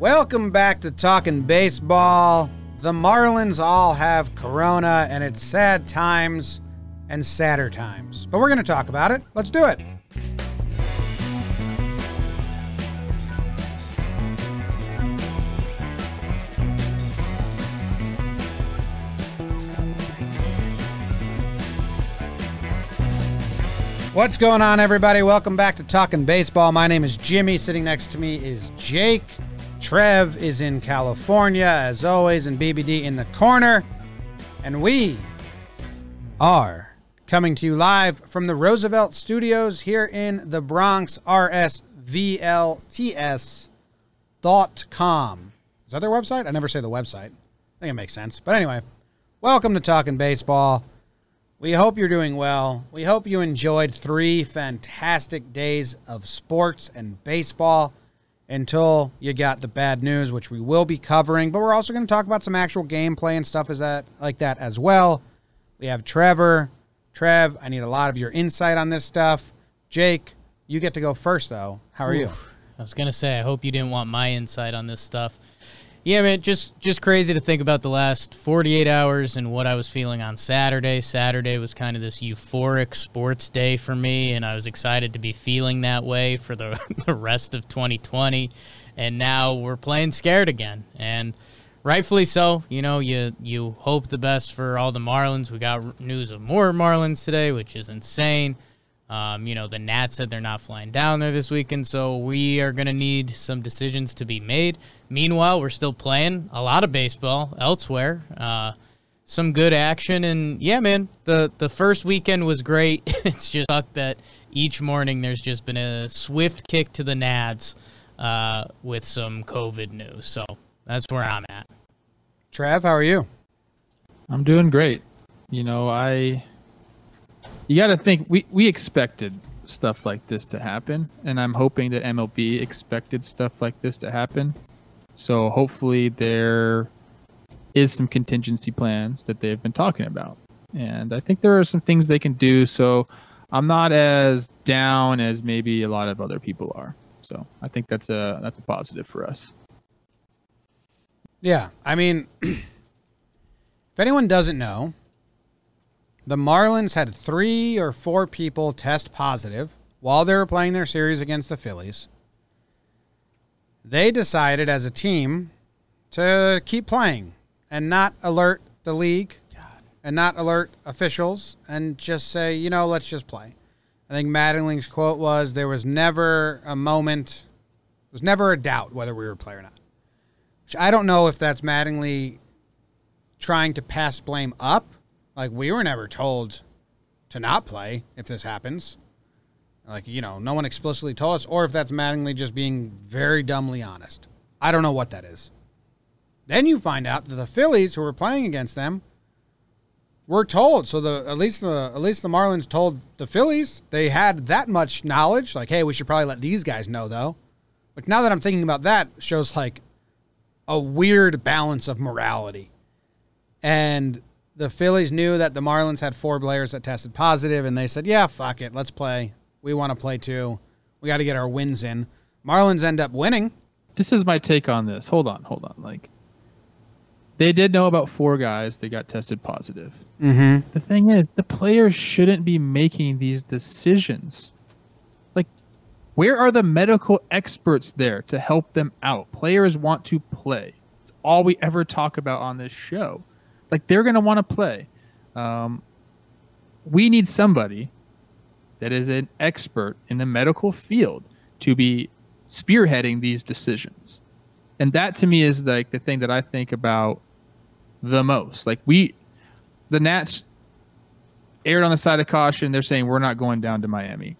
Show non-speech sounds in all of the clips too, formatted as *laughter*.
Welcome back to Talking Baseball. The Marlins all have corona, and it's sad times and sadder times. But we're going to talk about it. Let's do it. What's going on, everybody? Welcome back to Talking Baseball. My name is Jimmy. Sitting next to me is Jake. Trev is in California, as always, and BBD in the corner. And we are coming to you live from the Roosevelt Studios here in the Bronx, rsvlts.com. Is that their website? I never say the website. I think it makes sense. But anyway, welcome to Talking Baseball. We hope you're doing well. We hope you enjoyed three fantastic days of sports and baseball until you got the bad news, which we will be covering. But we're also going to talk about some actual gameplay and stuff as that like that as well. We have Trevor. Trev, I need a lot of your insight on this stuff. Jake, you get to go first though. How are Oof. you? I was gonna say, I hope you didn't want my insight on this stuff. Yeah, man, just just crazy to think about the last 48 hours and what I was feeling on Saturday. Saturday was kind of this euphoric sports day for me, and I was excited to be feeling that way for the, *laughs* the rest of 2020. And now we're playing scared again, and rightfully so. You know, you you hope the best for all the Marlins. We got news of more Marlins today, which is insane. Um, you know, the Nats said they're not flying down there this weekend, so we are going to need some decisions to be made. Meanwhile, we're still playing a lot of baseball elsewhere. Uh, some good action, and yeah, man, the the first weekend was great. *laughs* it's just that each morning there's just been a swift kick to the Nads uh, with some COVID news. So that's where I'm at. Trav, how are you? I'm doing great. You know, I you got to think we we expected stuff like this to happen, and I'm hoping that MLB expected stuff like this to happen. So hopefully there is some contingency plans that they've been talking about, and I think there are some things they can do. So I'm not as down as maybe a lot of other people are. So I think that's a that's a positive for us. Yeah, I mean, *clears throat* if anyone doesn't know, the Marlins had three or four people test positive while they were playing their series against the Phillies. They decided as a team to keep playing and not alert the league God. and not alert officials and just say, you know, let's just play. I think Mattingly's quote was there was never a moment, there was never a doubt whether we were play or not. Which I don't know if that's Mattingly trying to pass blame up like we were never told to not play if this happens. Like, you know, no one explicitly told us, or if that's Mattingly just being very dumbly honest. I don't know what that is. Then you find out that the Phillies, who were playing against them, were told. So the at least the at least the Marlins told the Phillies they had that much knowledge. Like, hey, we should probably let these guys know though. But now that I'm thinking about that, shows like a weird balance of morality. And the Phillies knew that the Marlins had four players that tested positive, and they said, "Yeah, fuck it, let's play. We want to play too. We got to get our wins in." Marlins end up winning. This is my take on this. Hold on, hold on. Like, they did know about four guys that got tested positive. Mm-hmm. The thing is, the players shouldn't be making these decisions. Like, where are the medical experts there to help them out? Players want to play. It's all we ever talk about on this show like they're going to want to play. Um, we need somebody that is an expert in the medical field to be spearheading these decisions. And that to me is like the thing that I think about the most. Like we the Nats aired on the side of caution. They're saying we're not going down to Miami.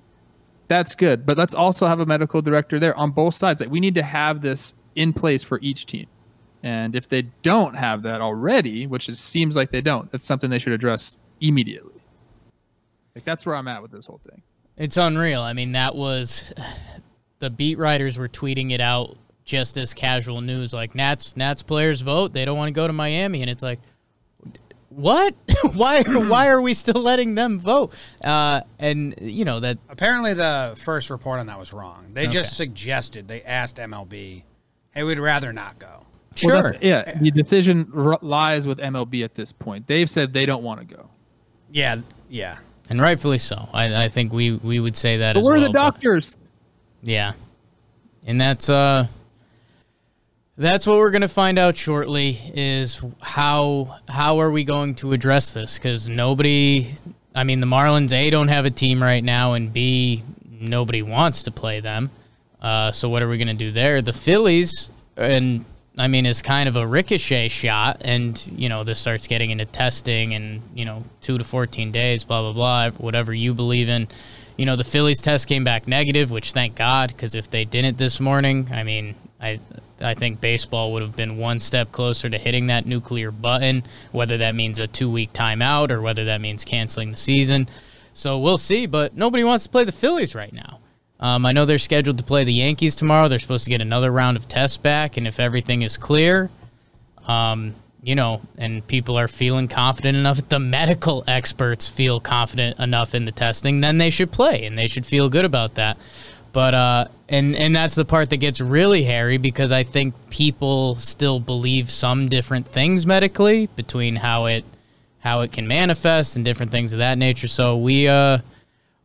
That's good, but let's also have a medical director there on both sides. Like we need to have this in place for each team. And if they don't have that already, which it seems like they don't, that's something they should address immediately. Like that's where I'm at with this whole thing. It's unreal. I mean, that was *sighs* the beat writers were tweeting it out just as casual news, like Nats Nats players vote. They don't want to go to Miami, and it's like, what? *laughs* why? *clears throat* why are we still letting them vote? Uh, and you know that apparently the first report on that was wrong. They okay. just suggested they asked MLB hey, we'd rather not go. Sure. Well, yeah, the decision r- lies with MLB at this point. They've said they don't want to go. Yeah, yeah. and rightfully so. I, I think we, we would say that But as we're well. the doctors. Yeah. And that's uh that's what we're going to find out shortly is how how are we going to address this cuz nobody I mean the Marlins A don't have a team right now and B nobody wants to play them. Uh so what are we going to do there? The Phillies and I mean it's kind of a ricochet shot and you know this starts getting into testing and you know 2 to 14 days blah blah blah whatever you believe in you know, the Phillies test came back negative, which thank God, because if they didn't this morning, I mean, I I think baseball would have been one step closer to hitting that nuclear button, whether that means a two week timeout or whether that means canceling the season. So we'll see, but nobody wants to play the Phillies right now. Um, I know they're scheduled to play the Yankees tomorrow. They're supposed to get another round of tests back, and if everything is clear, um, you know, and people are feeling confident enough, the medical experts feel confident enough in the testing, then they should play and they should feel good about that. But uh, and and that's the part that gets really hairy because I think people still believe some different things medically between how it how it can manifest and different things of that nature. So we uh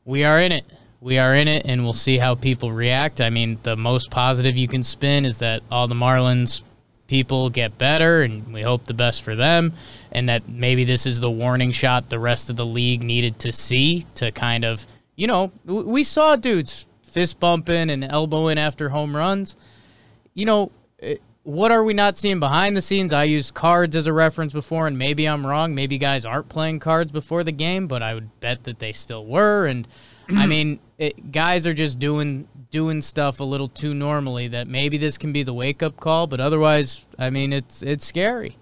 we are in it. We are in it, and we'll see how people react. I mean, the most positive you can spin is that all the Marlins people get better, and we hope the best for them, and that maybe this is the warning shot the rest of the league needed to see to kind of, you know, we saw dudes fist bumping and elbowing after home runs. You know, eh, what are we not seeing behind the scenes? I used cards as a reference before, and maybe I'm wrong. Maybe guys aren't playing cards before the game, but I would bet that they still were. And I mean, it, guys are just doing doing stuff a little too normally. That maybe this can be the wake up call, but otherwise, I mean, it's it's scary.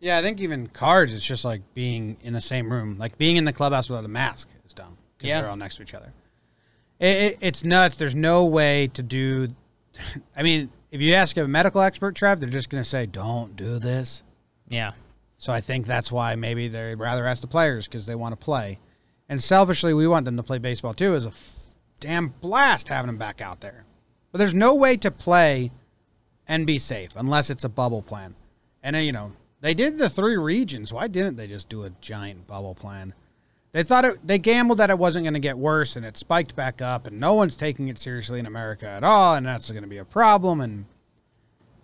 Yeah, I think even cards, it's just like being in the same room. Like being in the clubhouse without a mask is dumb because Yeah. they're all next to each other. It, it, it's nuts. There's no way to do. *laughs* I mean, if you ask a medical expert, Trev, they're just going to say, "Don't do this." Yeah, So I think that's why maybe they'd rather ask the players because they want to play. And selfishly, we want them to play baseball too. It's a f- damn blast having them back out there. But there's no way to play and be safe unless it's a bubble plan. And uh, you know they did the three regions. Why didn't they just do a giant bubble plan? They thought it. They gambled that it wasn't going to get worse, and it spiked back up, and no one's taking it seriously in America at all, and that's going to be a problem. And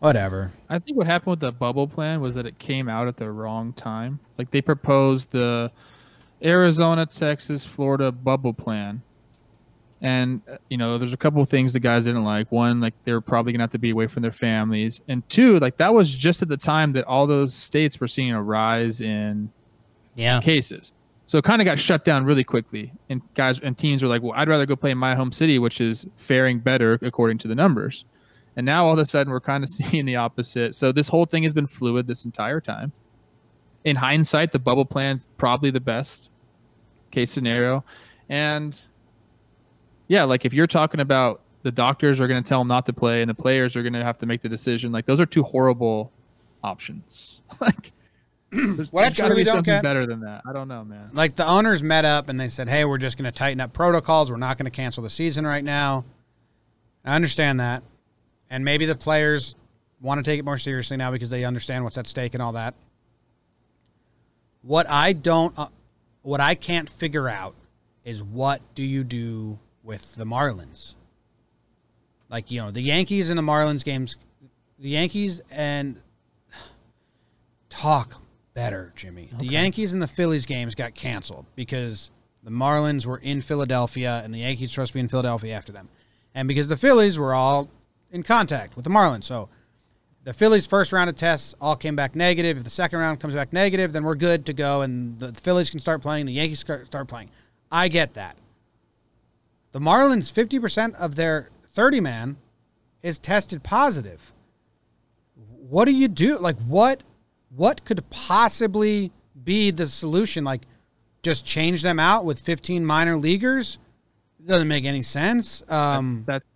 whatever. I think what happened with the bubble plan was that it came out at the wrong time. Like they proposed the Arizona, Texas, Florida bubble plan. And uh, you know, there's a couple of things the guys didn't like. One, like they're probably gonna have to be away from their families, and two, like that was just at the time that all those states were seeing a rise in yeah, cases. So it kind of got shut down really quickly, and guys and teams were like, "Well, I'd rather go play in my home city, which is faring better according to the numbers." And now all of a sudden, we're kind of *laughs* seeing the opposite. So this whole thing has been fluid this entire time. In hindsight, the bubble plan's probably the best case scenario, and yeah, like if you're talking about the doctors are going to tell them not to play, and the players are going to have to make the decision, like those are two horrible options. *laughs* like. There's, What I there's truly be don't something get- better than that. I don't know, man. like the owners met up and they said, "Hey, we're just going to tighten up protocols. We're not going to cancel the season right now." I understand that, and maybe the players want to take it more seriously now because they understand what's at stake and all that. What I don't, uh, what I can't figure out is what do you do with the Marlins? Like you know, the Yankees and the Marlins games, the Yankees and talk better, Jimmy. The Yankees and the Phillies games got canceled because the Marlins were in Philadelphia and the Yankees were supposed to be in Philadelphia after them. And because the Phillies were all in contact with the Marlins. So the Phillies' first round of tests all came back negative. If the second round comes back negative, then we're good to go and the Phillies can start playing, the Yankees can start playing. I get that. The Marlins, 50% of their 30 man is tested positive. What do you do? Like what what could possibly be the solution? Like just change them out with 15 minor leaguers? Doesn't make any sense. Um That's the,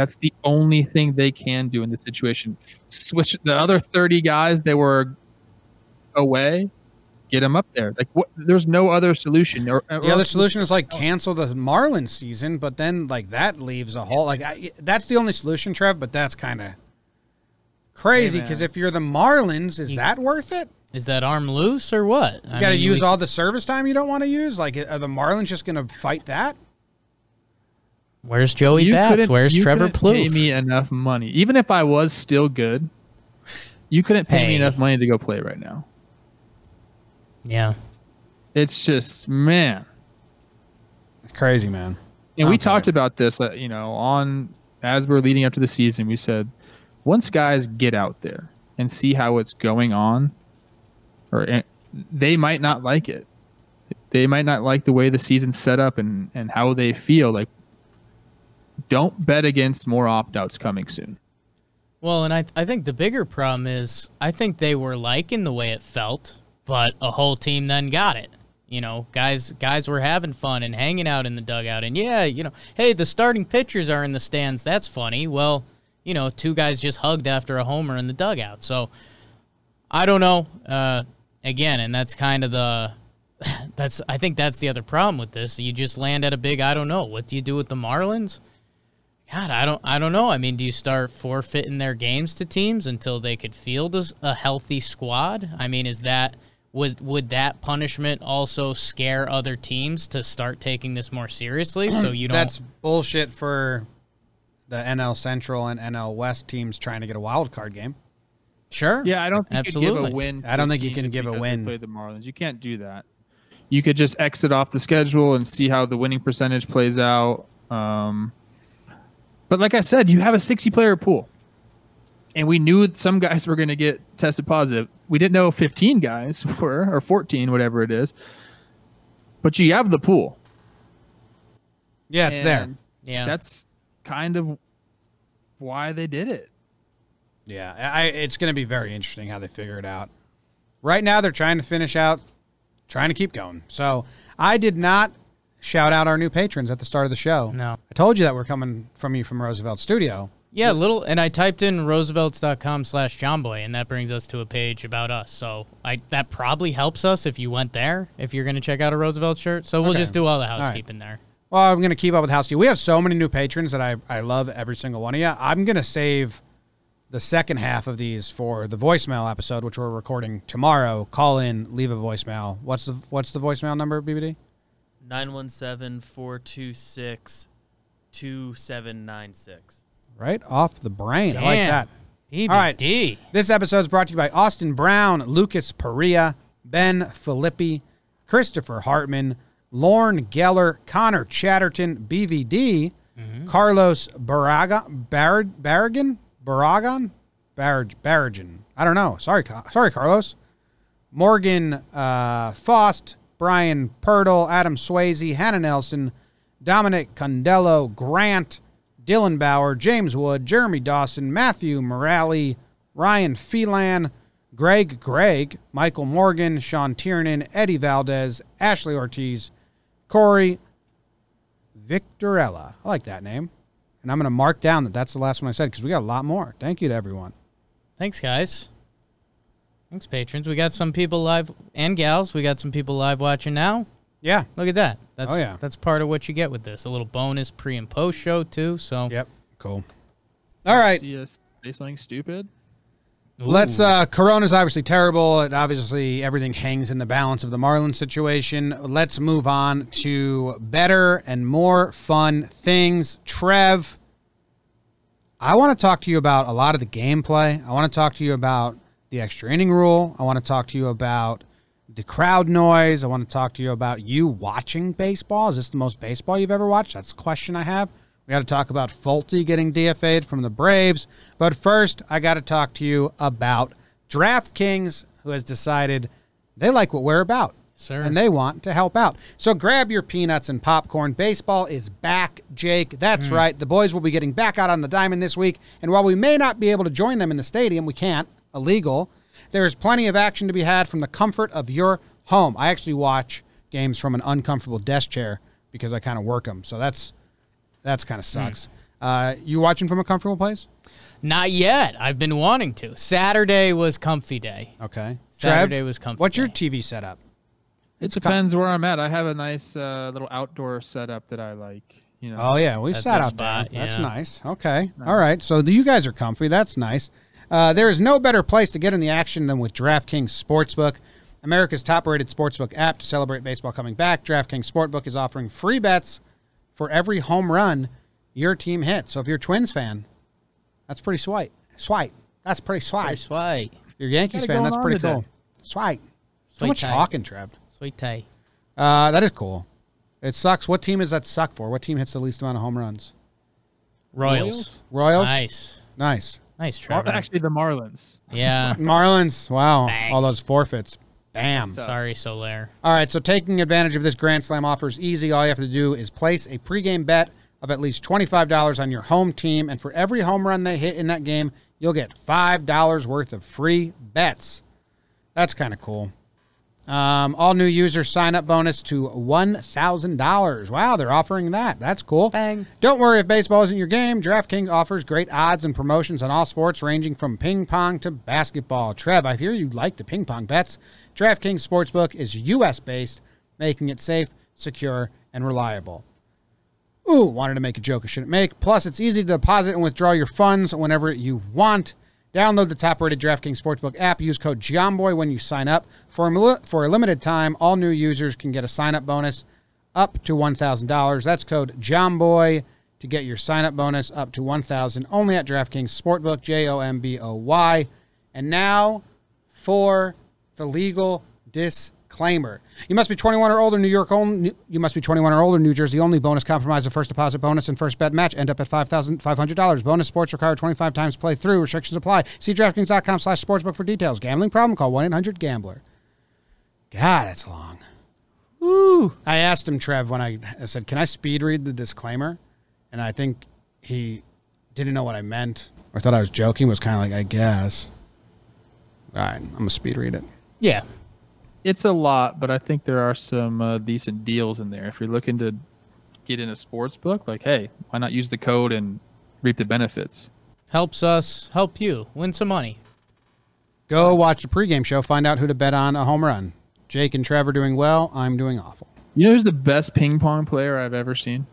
that's the only thing they can do in this situation. Switch the other thirty guys that were away, get them up there. Like what? There's no other solution. Or, the other solution is like cancel the Marlins season, but then like that leaves a hole. Like I, that's the only solution, Trev. But that's kind of Crazy Hey, because man. if you're the Marlins, is that worth it? Is that arm loose or what? You got to use all the service time you don't want to use. Like, are the Marlins just going to fight that? Where's Joey You Bats? couldn't- Where's you Trevor couldn't Pay me enough money, even if I was still good. You couldn't pay Hey. me enough money to go play right now. Yeah. It's just man. Crazy, man. And we Okay. talked about this, uh, you know, on as we're leading up to the season. We said once guys get out there and see how it's going on, or eh, they might not like it. They might not like the way the season's set up and and how they feel. Like, don't bet against more opt outs coming soon. Well, and I I think the bigger problem is I think they were liking the way it felt, but a whole team then got it. You know, guys guys were having fun and hanging out in the dugout and yeah, you know, hey, the starting pitchers are in the stands. That's funny. Well, you know, two guys just hugged after a homer in the dugout. So I don't know. Uh again, and that's kind of the *laughs* that's I think that's the other problem with this. You just land at a big I don't know. What do you do with the Marlins? God, I don't, I don't know. I mean, do you start forfeiting their games to teams until they could field a, a healthy squad? I mean, is that was would that punishment also scare other teams to start taking this more seriously? So *clears throat* you don't. That's bullshit for the NL Central and NL West teams trying to get a wild card game. sure. Yeah, I don't think you can give Absolutely. a win. I don't think you can give a win. Play the Marlins. You can't do that. You could just exit off the schedule and see how the winning percentage plays out. Um, but like I said, you have a 60 player pool, and we knew some guys *laughs* were going to get tested positive. We didn't know 15 guys *laughs* were or 14, whatever it is. But you have the pool. Yeah, it's there. Yeah. That's kind of why they did it. Yeah, I, it's going to be very interesting how they figure it out. Right now, they're trying to finish out, trying to keep going. So I did not shout out our new patrons at the start of the show. No. I told you that we're coming from you from Roosevelt Studio. yeah, little, and I typed in roosevelts.com slash jomboy, and that brings us to a page about us. So I that probably helps us if you went there, if you're going to check out a Roosevelt shirt. So we'll Okay. just do all the right. housekeeping there. Well, I'm going to keep up with housekeeping. We have so many new patrons that I, I love every single one of you. I'm going to save the second half of these for the voicemail episode, which we're recording tomorrow. Call in, leave a voicemail. What's the what's the voicemail number, BBD? 917-426-2796. Right off the brain. I like that. EBD. All right. This episode is brought to you by Austin Brown, Lucas Perea, Ben Filippi, Christopher Hartman, Lorne Geller, Connor Chatterton, BVD, Carlos Barraga, Bar- Barragan, Barragan, Barrag, Barragan. I don't know. Sorry, sorry, Carlos. Morgan uh, Faust, Brian Purtle, Adam Swayze, Hannah Nelson, Dominic Condello, Grant, Dylan Bauer, James Wood, Jeremy Dawson, Matthew Morale, Ryan Phelan, Greg Gregg, Michael Morgan, Sean Tiernan, Eddie Valdez, Ashley Ortiz, Corey Victorella. I like that name. And I'm going to mark down that that's the last one I said because we got a lot more. Thank you to everyone. Thanks, guys. Thanks, patrons. We got some people live and gals. We got some people live watching now. Yeah. Look at that. That's Oh, yeah. that's part of what you get with this. A little bonus pre and post show too. So Yep. Cool. All right. See us say something stupid. Let's. uh Corona's obviously terrible. It obviously everything hangs in the balance of the Marlins situation. Let's move on to better and more fun things. Trev, I want to talk to you about a lot of the gameplay. I want to talk to you about the extra inning rule. I want to talk to you about the crowd noise. I want to talk to you about you watching baseball. Is this the most baseball you've ever watched? That's a question I have. We got to talk about Folty getting DFA'd from the Braves. But first, I got to talk to you about DraftKings, who has decided they like what we're about. Sir. And they want to help out. So grab your peanuts and popcorn. Baseball is back, Jake. That's mm. right. The boys will be getting back out on the diamond this week. And while we may not be able to join them in the stadium, we can't, illegal, there is plenty of action to be had from the comfort of your home. I actually watch games from an uncomfortable desk chair because I kind of work them. So that's that's kind of sucks. Uh, you watching from a comfortable place? not yet. I've been wanting to. Saturday was comfy day. Okay. Saturday Trev, was comfy What's your day. TV setup? It depends where I'm at. I have a nice uh, little outdoor setup that I like. You know. Oh yeah, we sat out spot, there. That's nice. Okay. All right. So you guys are comfy. That's nice. Uh, there is no better place to get in the action than with DraftKings Sportsbook, America's top-rated sportsbook app to celebrate baseball coming back. DraftKings Sportsbook is offering free bets for every home run your team hits. So if you're a Twins fan, that's pretty swipe. Swipe. That's pretty swipe. Pretty sweet. If you're a Yankees fan, that's pretty today. cool. Swipe. So much tie. talking, Trev. Sweet tie. Uh, that is cool. It sucks. What team does that suck for? What team hits the least amount of home runs? Royals. Royals. Nice. Nice. Nice, Mar- Trevor. Actually, the Marlins. yeah. *laughs* Marlins. Wow. Bang. All those forfeits. Bam. Sorry, Solaire. All right. So taking advantage of this Grand Slam offer is easy. All you have to do is place a pregame bet of at least twenty-five dollars on your home team, and for every home run they hit in that game, you'll get five dollars worth of free bets. That's kind of cool. Um, all new users sign up bonus to $1,000. Wow, they're offering that. That's cool. Bang. Don't worry if baseball isn't your game. DraftKings offers great odds and promotions on all sports, ranging from ping pong to basketball. Trev, I hear you like the ping pong bets. DraftKings Sportsbook is U.S. based, making it safe, secure, and reliable. Ooh, wanted to make a joke I shouldn't make. Plus, it's easy to deposit and withdraw your funds whenever you want. Download the top-rated DraftKings Sportsbook app. Use code JOMBOY when you sign up. For a, for a limited time, all new users can get a sign-up bonus up to $1,000. That's code JOMBOY to get your sign-up bonus up to 1000 only at DraftKings Sportsbook, J-O-M-B-O-Y. And now for the legal disclaimer. You must be 21 or older, New York only. You must be 21 or older, New Jersey only. Bonus compromise of first deposit bonus and first bet match end up at $5,500. Bonus sports require 25 times play through. Restrictions apply. See DraftKings.com slash sportsbook for details. Gambling problem? Call 1-800-GAMBLER. God, it's long. Woo. I asked him, Trev, when I, I said, "Can I speed read the disclaimer?" And I think he didn't know what I meant, or thought I was joking. Was kind of like, "I guess." All right, I'm gonna speed read it. Yeah. It's a lot, but I think there are some uh, decent deals in there. If you're looking to get in a sports book, like, hey, why not use the code and reap the benefits? Helps us help you win some money. Go watch the pregame show. Find out who to bet on a home run. Jake and Trevor doing well. I'm doing awful. You know who's the best ping pong player I've ever seen?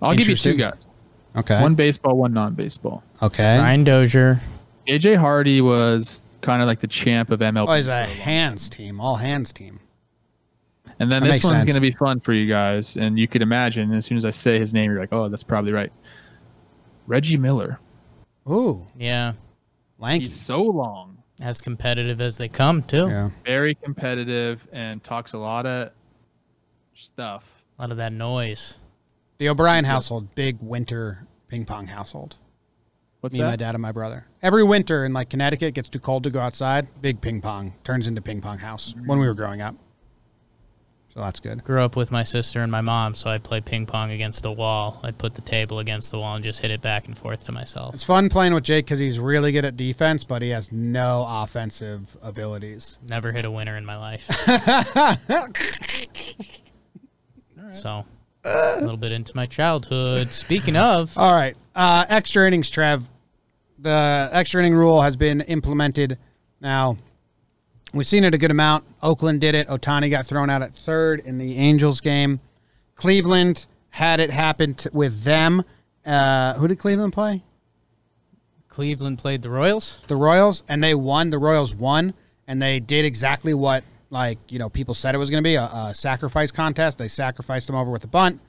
I'll give you two guys. Okay. One baseball, one non-baseball. okay. Brian Dozier. JJ Hardy was kind of like the champ of MLB. Oh, he's a hands team, all hands team. And then That this one's going to be fun for you guys. And you could imagine, as soon as I say his name, you're like, oh, that's probably right. Reggie Miller. Ooh, Yeah. lanky. He's so long, As competitive as they come, too. Yeah. very competitive, and talks a lot of stuff. A lot of that noise. The O'Brien household, big winter ping pong household. What's Me, that? my dad, and my brother. Every winter in like Connecticut, it gets too cold to go outside. Big ping pong turns into ping pong house when we were growing up. So that's good. Grew up with my sister and my mom, so I'd play ping pong against the wall. I'd put the table against the wall and just hit it back and forth to myself. It's fun playing with Jake because he's really good at defense, but he has no offensive abilities. Never hit a winner in my life. *laughs* So, a little bit into my childhood. Speaking of, All right, uh, extra innings, Trev. The extra inning rule has been implemented now. We've seen it a good amount. Oakland did it. Ohtani got thrown out at third in the Angels game. Cleveland had it happen t- with them. Uh, who did Cleveland play? Cleveland played the Royals. the Royals, and they won. The Royals won, and they did exactly what like you know people said it was going to be a, a sacrifice contest. They sacrificed him over with a bunt.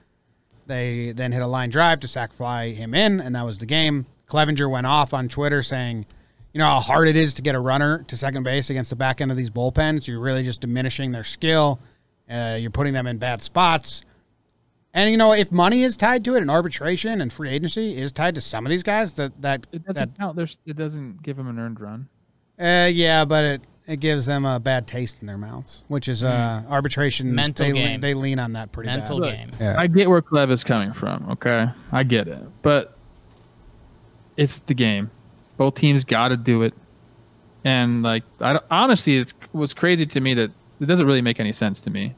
They then hit a line drive to sacrifice him in, and that was the game. Clevinger went off on Twitter saying, "You know how hard it is to get a runner to second base against the back end of these bullpens. You're really just diminishing their skill. Uh, you're putting them in bad spots." And you know, if money is tied to it, and arbitration and free agency is tied to some of these guys, that that It doesn't count. There's, it doesn't give him an earned run. uh, yeah, but it, it gives them a bad taste in their mouths, which is uh, arbitration. Hmm. Mental they, game. They lean on that pretty Mental bad. Look, game. Yeah. I get where Clev is coming from. Okay, I get it, but it's the game. Both teams got to do it, and like I don't- honestly, it was crazy to me that it doesn't really make any sense to me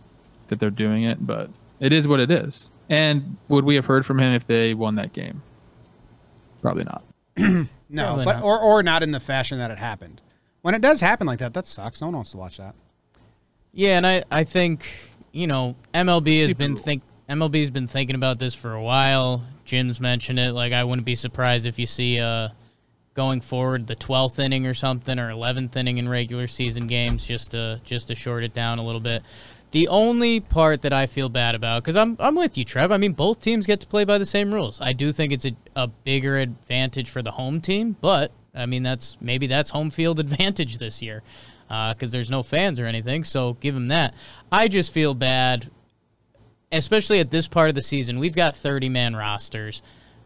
that they're doing it, but it is what it is. And would we have heard from him if they won that game? Probably not. *clears throat* No, Probably but not. or or not in the fashion that it happened. When it does happen like that, that sucks. No one wants to watch that. Yeah, and I, I think you know MLB has been rule. think MLB's been thinking about this for a while. Jim's mentioned it. Like I wouldn't be surprised if you see a going forward, the 12th inning or something, or 11th inning in regular season games, just to just to short it down a little bit. The only part that I feel bad about, because I'm I'm with you, Trev. I mean, both teams get to play by the same rules. I do think it's a, a bigger advantage for the home team, but I mean that's maybe that's home field *laughs* advantage this year, because uh, there's no fans or anything. So give them that. I just feel bad, especially at this part of the season. We've got 30 man rosters.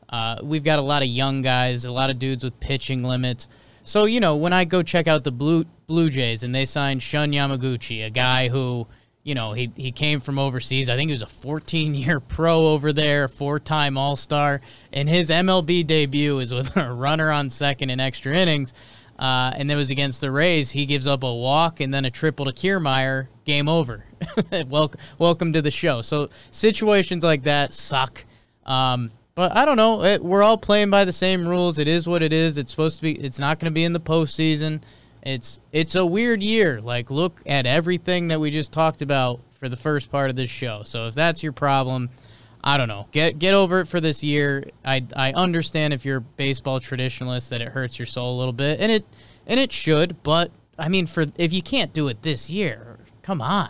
Uh, we've got a lot of young guys, a lot of dudes with pitching limits. So you know, when I go check out the Blue Blue Jays and they sign Shun Yamaguchi, a guy who you know, he, he came from overseas. I think he was a 14 year *laughs* pro over there, four time All Star. And his MLB debut is with *laughs* a runner on second in extra innings. Uh, and that was against the Rays. He gives up a walk and then a triple to Kiermaier. Game over. *laughs* welcome, welcome to the show. So situations like that suck. Um, but I don't know. It, we're all playing by the same rules. It is what it is. It's supposed to be. It's not going to be in the postseason. It's it's a weird year. Like look at everything that we just talked about for the first part of this show. So if that's your problem, I don't know. Get get over it for this year. I I understand if you're a baseball traditionalist that it hurts your soul a little bit, and it and it should. But I mean, for if you can't do it this year, come on.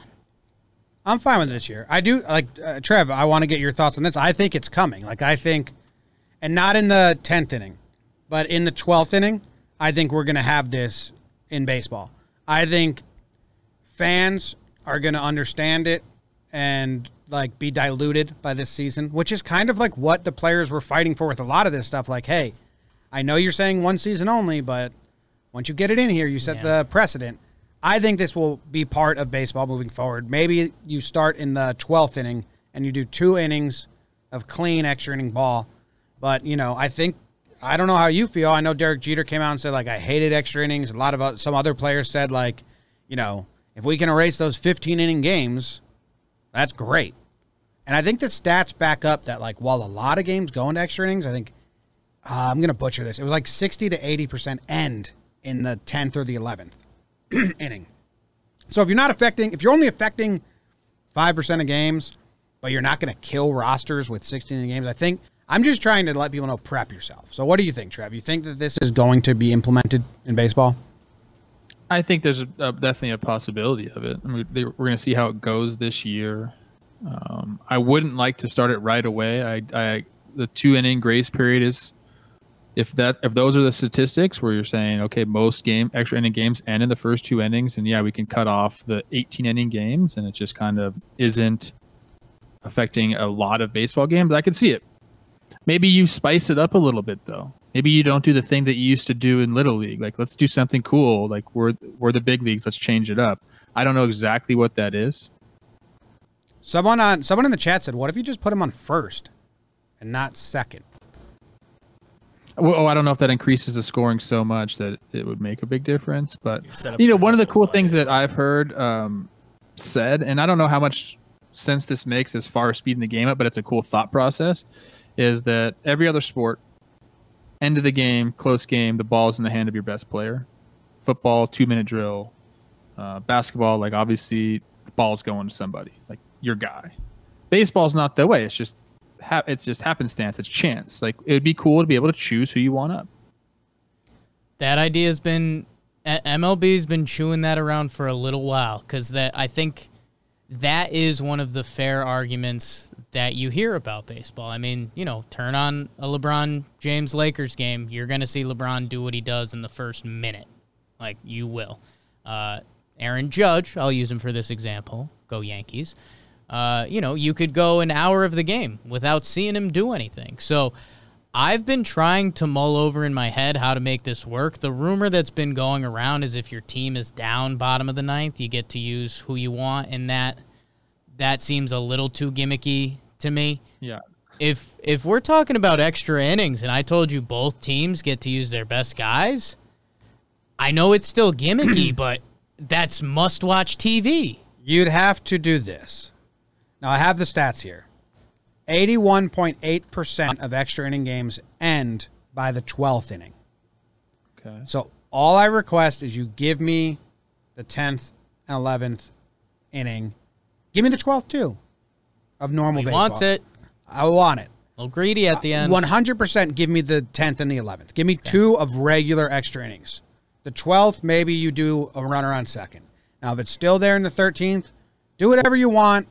I'm fine with this year. I do like uh, Trev. I want to get your thoughts on this. I think it's coming. Like I think, and not in the tenth inning, but in the twelfth inning, I think we're gonna have this in baseball. I think fans are going to understand it and like be diluted by this season, which is kind of like what the players were fighting for with a lot of this stuff. Like, hey, I know you're saying one season only, but once you get it in here, you set yeah. the precedent. I think this will be part of baseball moving forward. Maybe you start in the 12th inning and you do two innings of clean extra inning ball. But, you know, I think I don't know how you feel. I know Derek Jeter came out and said like I hated extra innings. A lot of some other players said like, you know, if we can erase those 15 inning games, that's great. And I think the stats back up that like while a lot of games go into extra innings, I think uh, I'm gonna butcher this. It was like 60 to 80 percent end in the 10th or the 11th *clears throat* inning. So if you're not affecting, if you're only affecting five percent of games, but you're not going to kill rosters with 16 games, I think I'm just trying to let people know prep yourself. So, what do you think, Trev? You think that this is going to be implemented in baseball? I think there's a, a, definitely a possibility of it. I mean, they, we're going to see how it goes this year. Um, I wouldn't like to start it right away. I, I the two inning grace period is if that if those are the statistics where you're saying okay most game extra inning games end in the first two innings and yeah we can cut off the 18 inning games and it just kind of isn't affecting a lot of baseball games. I could see it. Maybe you spice it up a little bit though. Maybe you don't do the thing that you used to do in little league. Like let's do something cool. Like we're we're the big leagues. Let's change it up. I don't know exactly what that is. Someone on someone in the chat said, "What if you just put him on first and not second? Well, oh, I don't know if that increases the scoring so much that it would make a big difference. But you know, one of the cool things that I've heard um, said, and I don't know how much sense this makes as far as speeding the game up, but it's a cool thought process is that every other sport, end of the game, close game, the ball is in the hand of your best player. Football, two minute drill. Uh, basketball, like obviously the ball's going to somebody, like your guy. Baseball's not that way. It's just ha- it's just happenstance. It's chance. Like it would be cool to be able to choose who you want up. That idea has been MLB's been chewing that around for a little while because that I think that is one of the fair arguments that you hear about baseball. I mean, you know, turn on a LeBron James Lakers game, you're going to see LeBron do what he does in the first minute. Like, you will. Uh, Aaron Judge, I'll use him for this example. Go Yankees. Uh, you know, you could go an hour of the game without seeing him do anything. So I've been trying to mull over in my head how to make this work. The rumor that's been going around is if your team is down bottom of the ninth, you get to use who you want, and that that seems a little too gimmicky to me. Yeah. If if we're talking about extra innings and I told you both teams get to use their best guys, I know it's still gimmicky, *clears throat* but that's must-watch TV. You'd have to do this. Now I have the stats here. 81.8% of extra inning games end by the 12th inning. Okay. So all I request is you give me the 10th and 11th inning. Give me the 12th too of normal he baseball. wants it. I want it. A little greedy at the end. Uh, one hundred percent. Give me the tenth and the eleventh. Give me two of regular extra innings. The twelfth, maybe you do a runner on second. Now, if it's still there in the thirteenth, do whatever you want,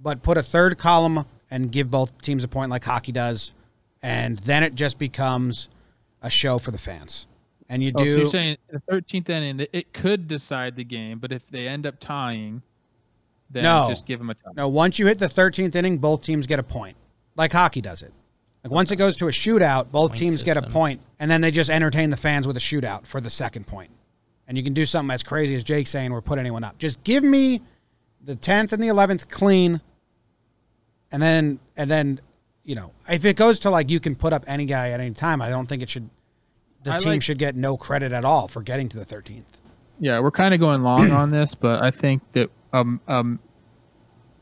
but put a third column and give both teams a point like hockey does, and then it just becomes a show for the fans. And you Oh, do. so you're saying the 13th inning, it could decide the game, but if they end up tying, then No. just give them a tie. No, once you hit the 13th inning, both teams get a point. Like hockey does it. Like once it goes to a shootout, both Point teams get a point, and then they just entertain the fans with a shootout for the second point. And you can do something as crazy as Jake saying, "We're put anyone up. Just give me the 10th and the 11th clean, and then and then, you know, if it goes to like you can put up any guy at any time, I don't think it should. The I team like- should get no credit at all for getting to the 13th. Yeah, we're kind of going long on this, but I think that um um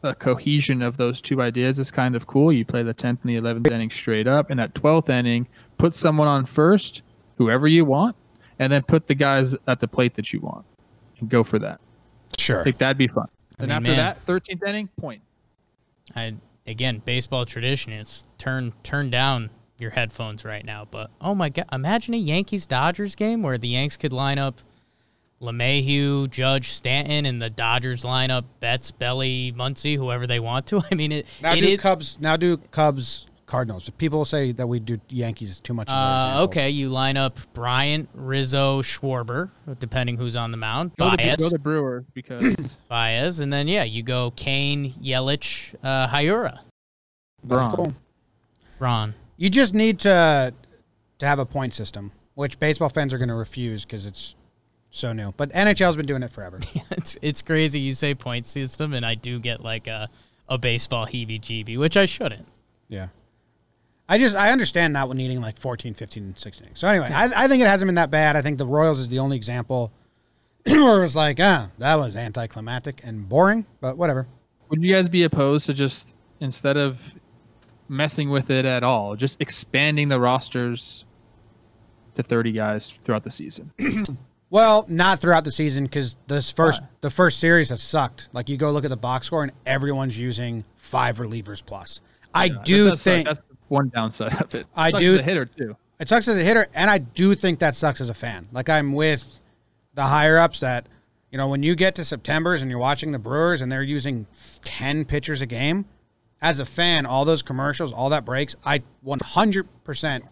a cohesion of those two ideas is kind of cool. You play the 10th and the 11th inning straight up, and that 12th inning, put someone on first, whoever you want, and then put the guys at the plate that you want, and go for that. Sure. I think that'd be fun. I And mean, after man. that, 13th inning, point. I again, baseball tradition is turn turn down your headphones right now. But oh my god, imagine a Yankees Dodgers game where the Yanks could line up LeMahieu, Judge, Stanton, and the Dodgers line up Betts, Belli, Muncy, whoever they want to. *laughs* I mean, it, Now it do is- Cubs. Now do Cubs. Cardinals. People say that we do Yankees too much. As Uh, okay, you line up Bryant, Rizzo, Schwarber, depending who's on the mound. Go the, Baez, go the Brewers because *coughs* Baez, and then yeah, you go Cain, Yelich, uh, Hiura, That's Braun. cool. Ron. You just need to to have a point system, which baseball fans are going to refuse because it's so new. But NHL's been doing it forever. *laughs* it's it's crazy you say point system, and I do get like a a baseball heebie-jeebie, which I shouldn't. yeah. I just I understand not when needing like 14, 15, 16. So anyway, I, I think it hasn't been that bad. I think the Royals is the only example *clears throat* where it was like, ah, that was anticlimactic and boring, but whatever. would you guys be opposed to just instead of messing with it at all, just expanding the rosters to 30 guys throughout the season? *clears throat* Well, not throughout the season because this first Why? the first series has sucked. Like you go look at the box score and everyone's using five relievers plus. I Yeah, do think that's one downside of it. I Sucks do- as a hitter too. it sucks as a hitter, and I do think that sucks as a fan. Like I'm with the higher ups that you know when you get to September's and you're watching the Brewers and they're using ten pitchers a game. As a fan, all those commercials, all that breaks, I 100%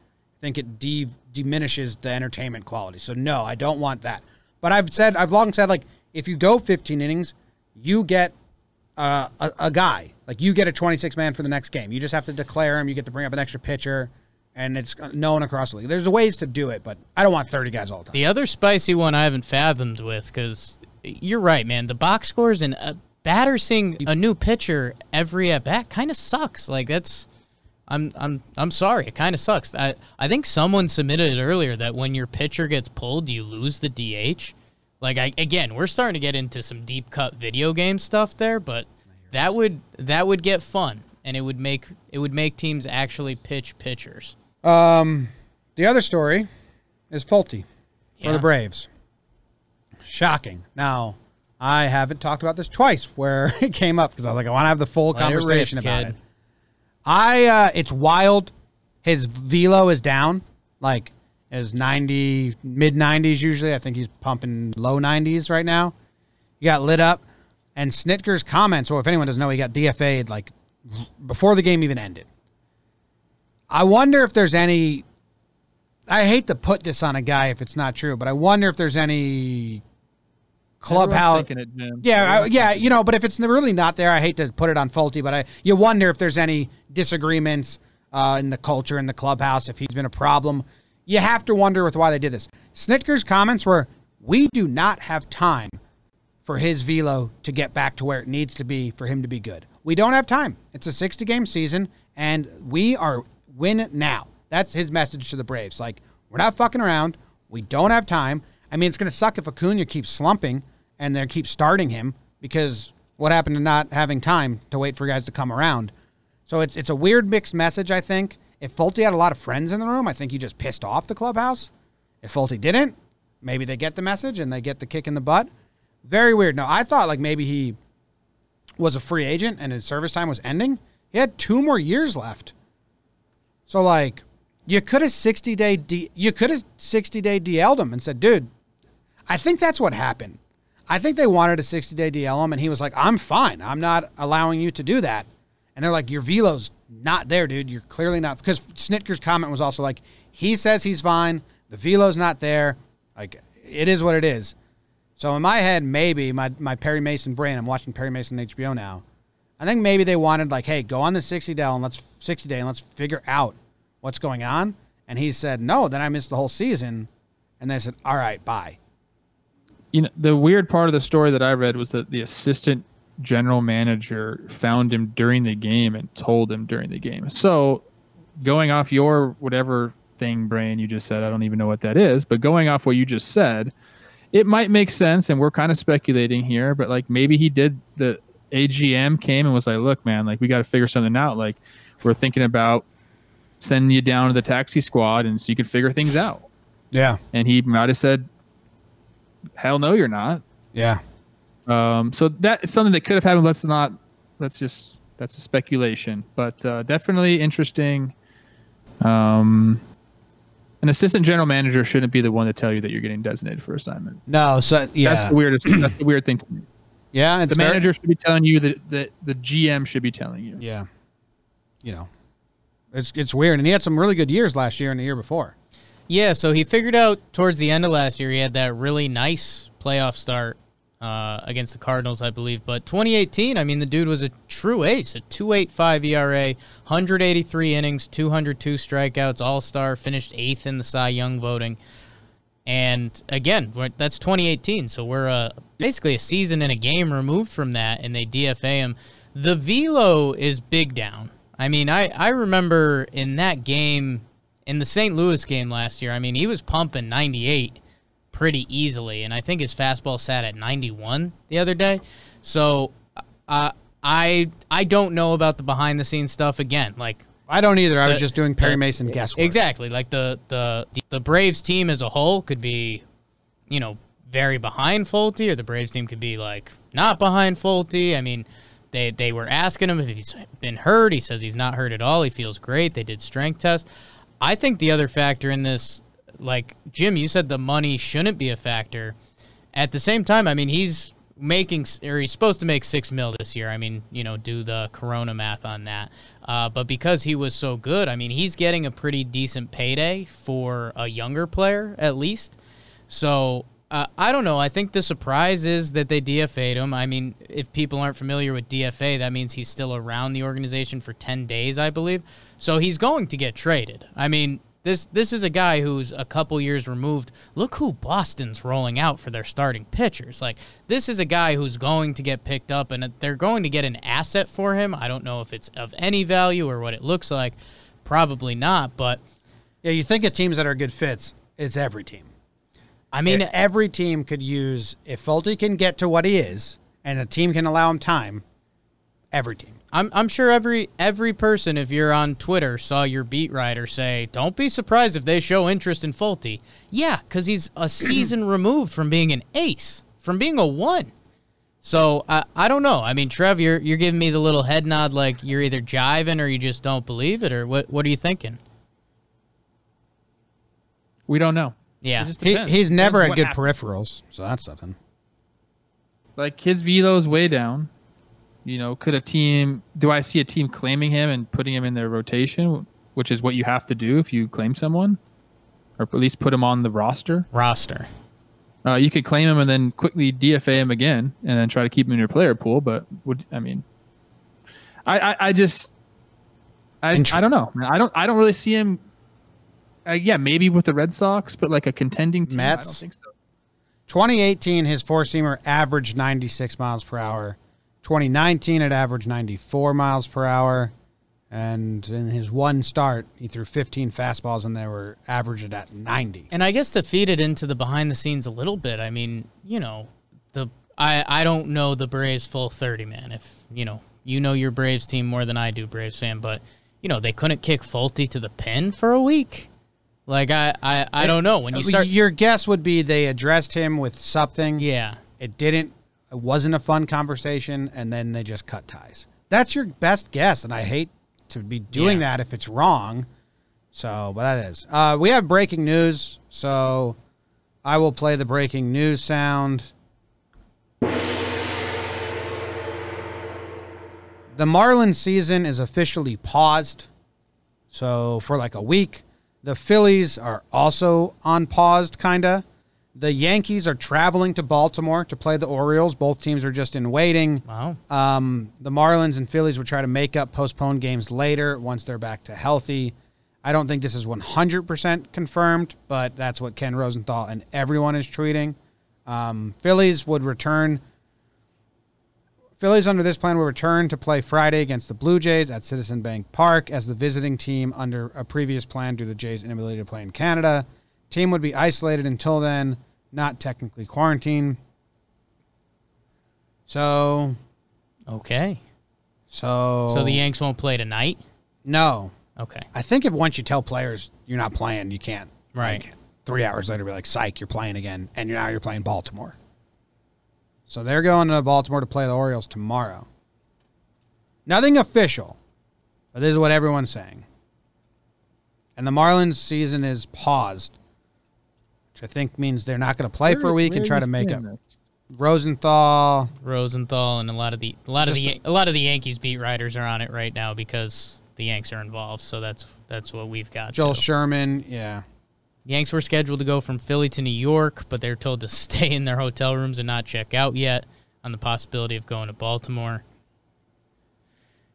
think it de- diminishes the entertainment quality. So no, I don't want that. But I've said, I've long said, like if you go 15 innings, you get uh, a, a guy. Like you get a 26 man for the next game. You just have to declare him. You get to bring up an extra pitcher, and it's known across the league. There's ways to do it, but I don't want 30 guys all the time. The other spicy one I haven't fathomed with because you're right, man. The box scores and uh, a batter seeing a new pitcher every at bat kind of sucks. Like that's, I'm I'm I'm sorry, it kind of sucks. I I think someone submitted it earlier that when your pitcher gets pulled, you lose the DH. Like I again, we're starting to get into some deep cut video game stuff there, but that would that would get fun and it would make it would make teams actually pitch pitchers. Um, the other story is Folty for Yeah. the Braves. Shocking. Now, I haven't talked about this twice where *laughs* it came up because I was like, I want to have the full Let it rip, conversation about kid. it. I, uh, it's wild. His velo is down, like is 90, mid 90s usually. I think he's pumping low 90s right now. He got lit up. And Snitker's comments, or if anyone doesn't know, he got DFA'd like before the game even ended. I wonder if there's any. I hate to put this on a guy if it's not true, but I wonder if there's any clubhouse. it, Yeah, I, yeah, you know, but if it's really not there, I hate to put it on Folty, but I you wonder if there's any disagreements uh, in the culture in the clubhouse, if he's been a problem. You have to wonder with why they did this. Snitker's comments were, "We do not have time for his velo to get back to where it needs to be for him to be good. We don't have time. It's a 60 game season, and we are win now." That's his message to the Braves. Like, we're not fucking around. We don't have time. I mean, it's going to suck if Acuna keeps slumping and they keep starting him because what happened to not having time to wait for guys to come around? So it's it's a weird mixed message. I think if Folty had a lot of friends in the room, I think he just pissed off the clubhouse. If Folty didn't, maybe they get the message and they get the kick in the butt. Very weird. No, I thought like maybe he was a free agent and his service time was ending. He had two more years left. So like, you could have sixty day D, you could have sixty day DL'd him and said, dude, I think that's what happened. I think they wanted a sixty day DL him, and he was like, I'm fine. I'm not allowing you to do that. And they're like, your velo's not there, dude. You're clearly not because Snitker's comment was also like, he says he's fine. The velo's not there. Like it is what it is. So in my head, maybe my my Perry Mason brain. I'm watching Perry Mason on HBO now. I think maybe they wanted like, hey, go on the 60 day and let's 60 day and let's figure out what's going on. And he said, no. Then I missed the whole season. And they said, all right, bye. You know, the weird part of the story that I read was that the assistant general manager found him during the game and told him during the game. So, going off your whatever thing, brain, you just said, I don't even know what that is, but going off what you just said, it might make sense. And we're kind of speculating here, but like maybe he did the AGM came and was like, look, man, like we got to figure something out. Like we're thinking about sending you down to the taxi squad and so you could figure things out. Yeah. And he might have said, hell no, you're not. Yeah. Um, so that is something that could have happened. Let's not, let's just, that's a speculation, but uh, definitely interesting. Um, an assistant general manager shouldn't be the one to tell you that you're getting designated for assignment. No. So yeah. That's the weirdest. that's the weird thing to me. *clears throat* yeah. It's The very- manager should be telling you that the, the GM should be telling you. Yeah. You know, it's it's weird, and he had some really good years last year and the year before. Yeah, so he figured out towards the end of last year he had that really nice playoff start uh, against the Cardinals, I believe. But 2018, I mean, the dude was a true ace, a 2.85 ERA, 183 innings, 202 strikeouts, All Star, finished eighth in the Cy Young voting. And again, that's 2018, so we're uh, basically a season and a game removed from that, and they DFA him. The velo is big down. I mean, I, I remember in that game, in the St. Louis game last year, I mean, he was pumping 98 pretty easily, and I think his fastball sat at 91 the other day. So uh, I I don't know about the behind the scenes stuff again. Like I don't either. I was just doing Perry the- Mason guesswork. Exactly. Like the the the Braves team as a whole could be, you know, very behind Folty, or the Braves team could be like not behind Folty. I mean, they they were asking him if he's been hurt. He says he's not hurt at all. He feels great. They did strength tests. I think the other factor in this, like Jim, you said the money shouldn't be a factor. At the same time, I mean, he's making or he's supposed to make six mil this year. I mean, you know, do the Corona math on that. Uh, but because he was so good, I mean, he's getting a pretty decent payday for a younger player, at least. So uh, I don't know. I think the surprise is that they DFA'd him. I mean, if people aren't familiar with DFA, that means he's still around the organization for 10 days, I believe. So he's going to get traded. I mean, this this is a guy who's a couple years removed. Look who Boston's rolling out for their starting pitchers. Like this is a guy who's going to get picked up, and they're going to get an asset for him. I don't know if it's of any value or what it looks like. Probably not, but Yeah, you think of teams that are good fits. It's every team. I mean, If every team could use if Folty can get to what he is, and a team can allow him time. Every team. I'm I'm sure every every person, if you're on Twitter, saw your beat writer say, "Don't be surprised if they show interest in Folty." Yeah, because he's a *clears throat* season removed from being an ace, from being a one. So I I don't know. I mean, Trev, you're you're giving me the little head nod, like you're either jiving or you just don't believe it, or what? What are you thinking? We don't know. Yeah. He, he's never had good what happens. peripherals, so that's something. Like his velo's way down. You know, could a team? Do I see a team claiming him and putting him in their rotation, which is what you have to do if you claim someone, or at least put him on the roster? Roster. Uh, you could claim him and then quickly DFA him again, and then try to keep him in your player pool. But would I mean, I I, I just I, Intr- I don't know. I don't I don't really see him. Uh, yeah, maybe with the Red Sox, but like a contending team, I don't Mets? think so. 2018, his four seamer averaged 96 miles per hour. 2019, it averaged 94 miles per hour. And in his one start, he threw 15 fastballs and they were averaged at 90. And I guess to feed it into the behind the scenes a little bit, I mean, you know, the I I don't know the Braves full thirty man. If you know, you know your Braves team more than I do, Braves fan, but you know they couldn't kick Folty to the pin for a week. Like I I, I don't know when you uh, start. Your guess would be they addressed him with something. Yeah, It didn't, it wasn't a fun conversation, and then they just cut ties. That's your best guess, and I hate to be doing Yeah. that if it's wrong. So, but that is. Uh, we have breaking news, so I will play the breaking news sound. The Marlins season is officially paused. So, for like a week, the Phillies are also on paused, kind of. The Yankees are traveling to Baltimore to play the Orioles. Both teams are just in waiting. Wow. Um, the Marlins and Phillies will try to make up postponed games later once they're back to healthy. I don't think this is 100% confirmed, but that's what Ken Rosenthal and everyone is tweeting. Um, Phillies would return. Phillies under this plan will return to play Friday against the Blue Jays at Citizen Bank Park as the visiting team under a previous plan due to the Jays' inability to play in Canada. Team would be isolated until then, not technically quarantined. So, Okay. so So the Yanks won't play tonight? no. Okay. I think if once you tell players you're not playing, you can't. Right. like, three hours later, be like, "Psych, you're playing again," and now you're playing Baltimore. So they're going to Baltimore to play the Orioles tomorrow. Nothing official, but this is what everyone's saying. And the Marlins season is paused, which I think means they're not going to play for a week and try to make up. Rosenthal, Rosenthal and a lot of the a lot of the a lot of the Yankees beat writers are on it right now because the Yanks are involved. So that's that's what we've got. Joel too. Sherman, yeah. Yanks were scheduled to go from Philly to New York, but they're told to *laughs* stay in their hotel rooms and not check out yet on the possibility of going to Baltimore.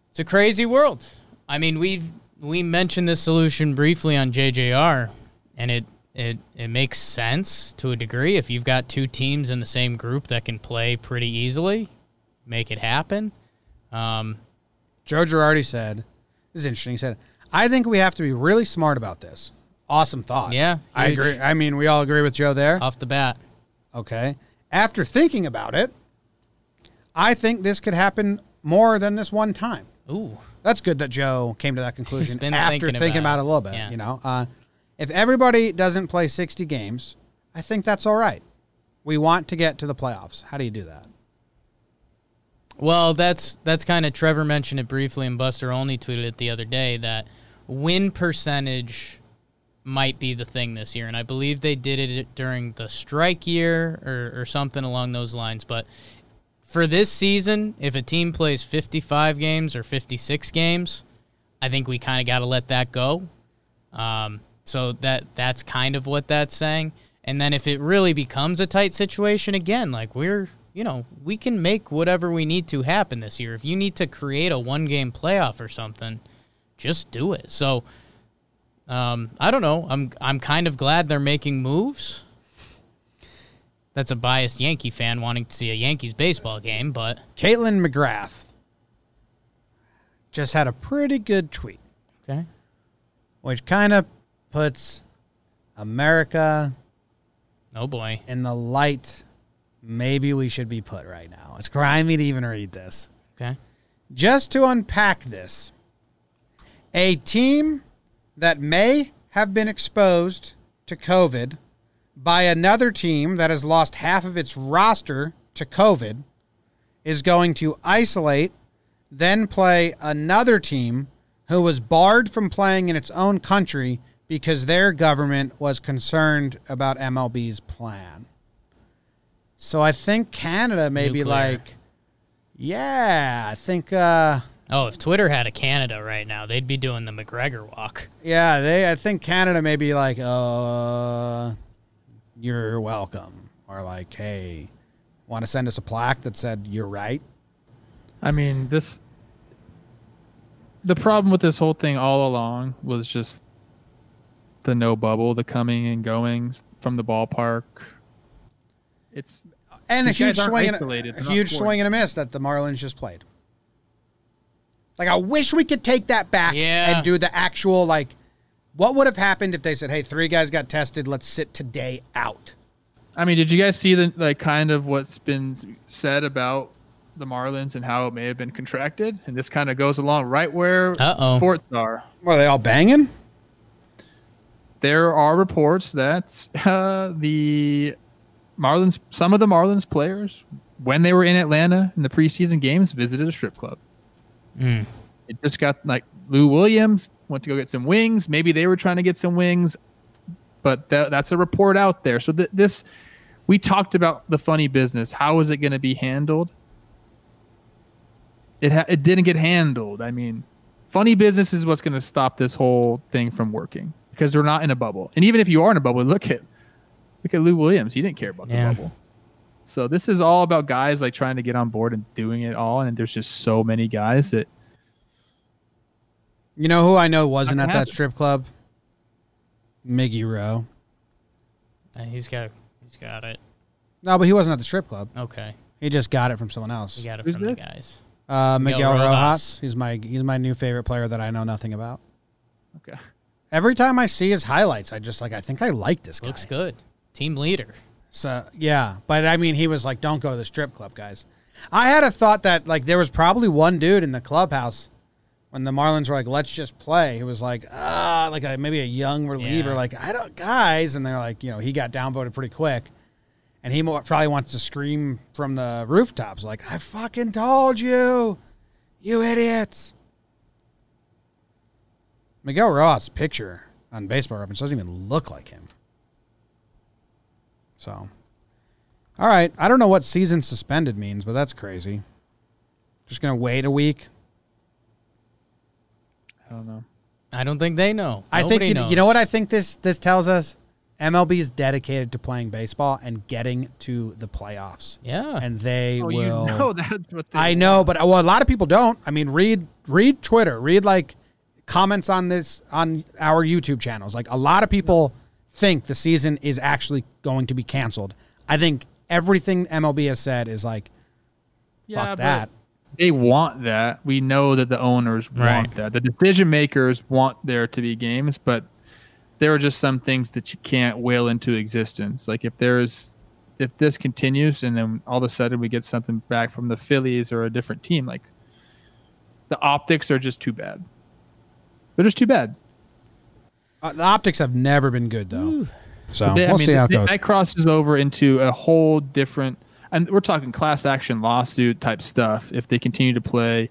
It's a crazy world. I mean, we've we mentioned this solution briefly on JJR, and it it it makes sense to a degree. If you've got two teams in the same group that can play pretty easily, make it happen. Um, Joe Girardi said, "This is interesting." He said, "I think we have to be really smart about this." Awesome thought. Yeah, I agree. I mean, we all agree with Joe there. off the bat, Okay. After thinking about it, I think this could happen more than this one time. ooh, That's good that Joe came to that *laughs* conclusion been after thinking thinking, about about, it. it a little bit. Yeah. You know, uh, if everybody doesn't play 60 games, I think that's all right. We want to get to the playoffs. How do you do that? Well, that's that's kind of Trevor mentioned it briefly, and Buster Olney tweeted it the other day that win percentage might be the thing this year, and I believe they did it during the strike year or, or something along those lines. But for this season, if a team plays 55 games or 56 games, I think we kind of got to let that go. Um, so that that's kind of what that's saying. And then if it really becomes a tight situation again, like we're you know we can make whatever we need to happen this year. If you need to create a one game playoff or something, just do it. So um, I don't know. I'm I'm kind of glad they're making moves. That's a biased Yankee fan wanting to see a Yankees baseball game, but Kaitlyn McGrath just had a pretty good tweet, okay. which kind of puts America Oh boy. in the light maybe we should be put right now. It's grimy to even read this. Okay. Just to unpack this, a team that may have been exposed to COVID by another team that has lost half of its roster to COVID is going to isolate, then play another team who was barred from playing in its own country because their government was concerned about MLB's plan. So I think Canada may be like, yeah, I think, uh, Oh, if Twitter had a Canada right now, they'd be doing the McGregor walk. yeah, they, I think Canada may be like, uh, you're welcome, or like, hey, want to send us a plaque that said you're right? I mean, this. The problem with this whole thing all along was just the no bubble, the coming and goings from the ballpark. It's And a huge swing, and a, a huge swing and a miss that the Marlins just played. Like, I wish we could take that back Yeah. and do the actual like, what would have happened if they said, "Hey, three guys got tested. Let's sit today out." I mean, did you guys see the like kind of what's been said about the Marlins and how it may have been contracted? And this kind of goes along right where Uh-oh. sports are. Were they all banging? There are reports that *laughs* uh, the Marlins, some of the Marlins players, when they were in Atlanta in the preseason games, visited a strip club. It just got like Lou Williams went to go get some wings. Maybe they were trying to get some wings, but that, that's a report out there. So th- this, we talked about the funny business. How is it going to be handled? It ha- it didn't get handled. I mean, funny business is what's going to stop this whole thing from working because we're not in a bubble. And even if you are in a bubble, look at look at Lou Williams. He didn't care about Yeah. the bubble. So this is all about guys like trying to get on board and doing it all. And there's just so many guys that You know who I know wasn't at gonna that strip club? Miggy Rowe. Uh, he's got he's got it. No, but he wasn't at the strip club. Okay, He just got it from someone else. we got it Who's from the guys. Uh, Miguel, Miguel Rojas. Rojas. He's my he's my new favorite player that I know nothing about. okay. Every time I see his highlights, I just like I think I like this guy. Looks good. Team leader. So yeah, but I mean, he was like, "Don't go to the strip club, guys." I had a thought that like there was probably one dude in the clubhouse when the Marlins were like, "Let's just play." He was like, "Ah," like a, maybe a young reliever, Yeah. like I don't, guys, and they're like, you know, he got downvoted pretty quick, and he mo- probably wants to scream from the rooftops, like, "I fucking told you, you idiots." Miguel Rojas' picture on Baseball Reference doesn't even look like him. So, all right. I don't know what season suspended means, but that's crazy. Just gonna wait a week. I don't know. I don't think they know. I Nobody think you, knows. you know what I think this this tells us. MLB is dedicated to playing baseball and getting to the playoffs, Yeah. and they Oh, will. you know *laughs* that's what they I know, but well, a lot of people don't. I mean, read read Twitter, read like comments on this on our YouTube channels. Like a lot of people think the season is actually going to be canceled. I think everything MLB has said is like, Yeah, fuck that. They want that. We know that the owners Right. want that. The decision makers want there to be games, but there are just some things that you can't will into existence. Like if there's if this continues and then all of a sudden we get something back from the Phillies or a different team, like the optics are just too bad. They're just too bad. Uh, the optics have never been good though. So They- we'll mean, see how it goes. That crosses over into a whole different, and we're talking class action lawsuit type stuff if they continue to play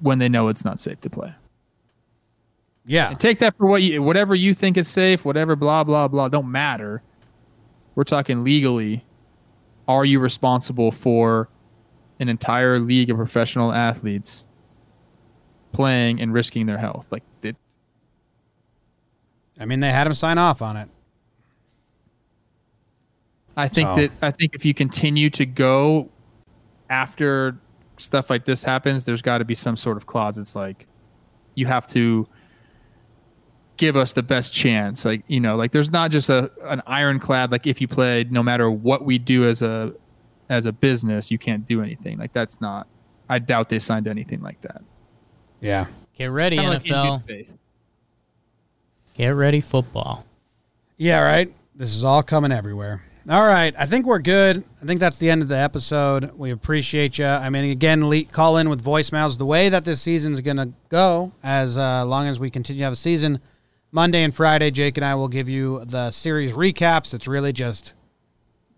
when they know it's not safe to play. yeah, And take that for what you, whatever you think is safe, whatever, blah blah blah, don't matter. We're talking legally. Are you responsible for an entire league of professional athletes playing and risking their health? Like it, I mean they had him sign off on it. I think So- that I think if you continue to go after stuff like this happens, there's got to be some sort of clause. It's like you have to give us the best chance. Like you know, like there's not just a an ironclad. Like if you played, no matter what we do as a as a business, you can't do anything. Like that's not. I doubt they signed anything like that. Get ready, Kinda like in NFL. good faith. Get ready, football. Yeah, right. This is all coming everywhere. All right, I think we're good. I think that's the end of the episode. We appreciate you. I mean, again, le- call in with voicemails. The way that this season's going to go, as uh, long as we continue to have a season, Monday and Friday, Jake and I will give you the series recaps. It's really just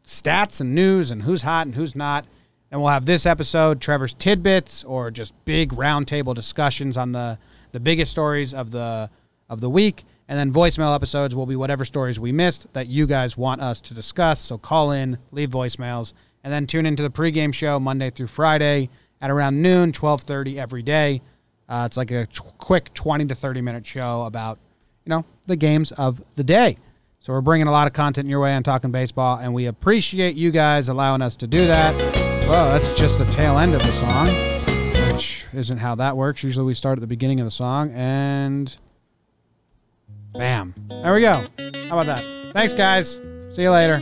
stats and news and who's hot and who's not. And we'll have this episode, Trevor's tidbits, or just big roundtable discussions on the the biggest stories of the of the week. And then voicemail episodes will be whatever stories we missed that you guys want us to discuss. So call in, leave voicemails, and then tune into the pregame show Monday through Friday at around noon, twelve thirty every day. Uh, it's like a t- quick twenty to thirty minute show about you know the games of the day. So we're bringing a lot of content your way on Talking Baseball, and we appreciate you guys allowing us to do that. Well, that's just the tail end of the song, which isn't how that works. Usually we start at the beginning of the song, and bam. There we go. How about that? Thanks, guys. See you later.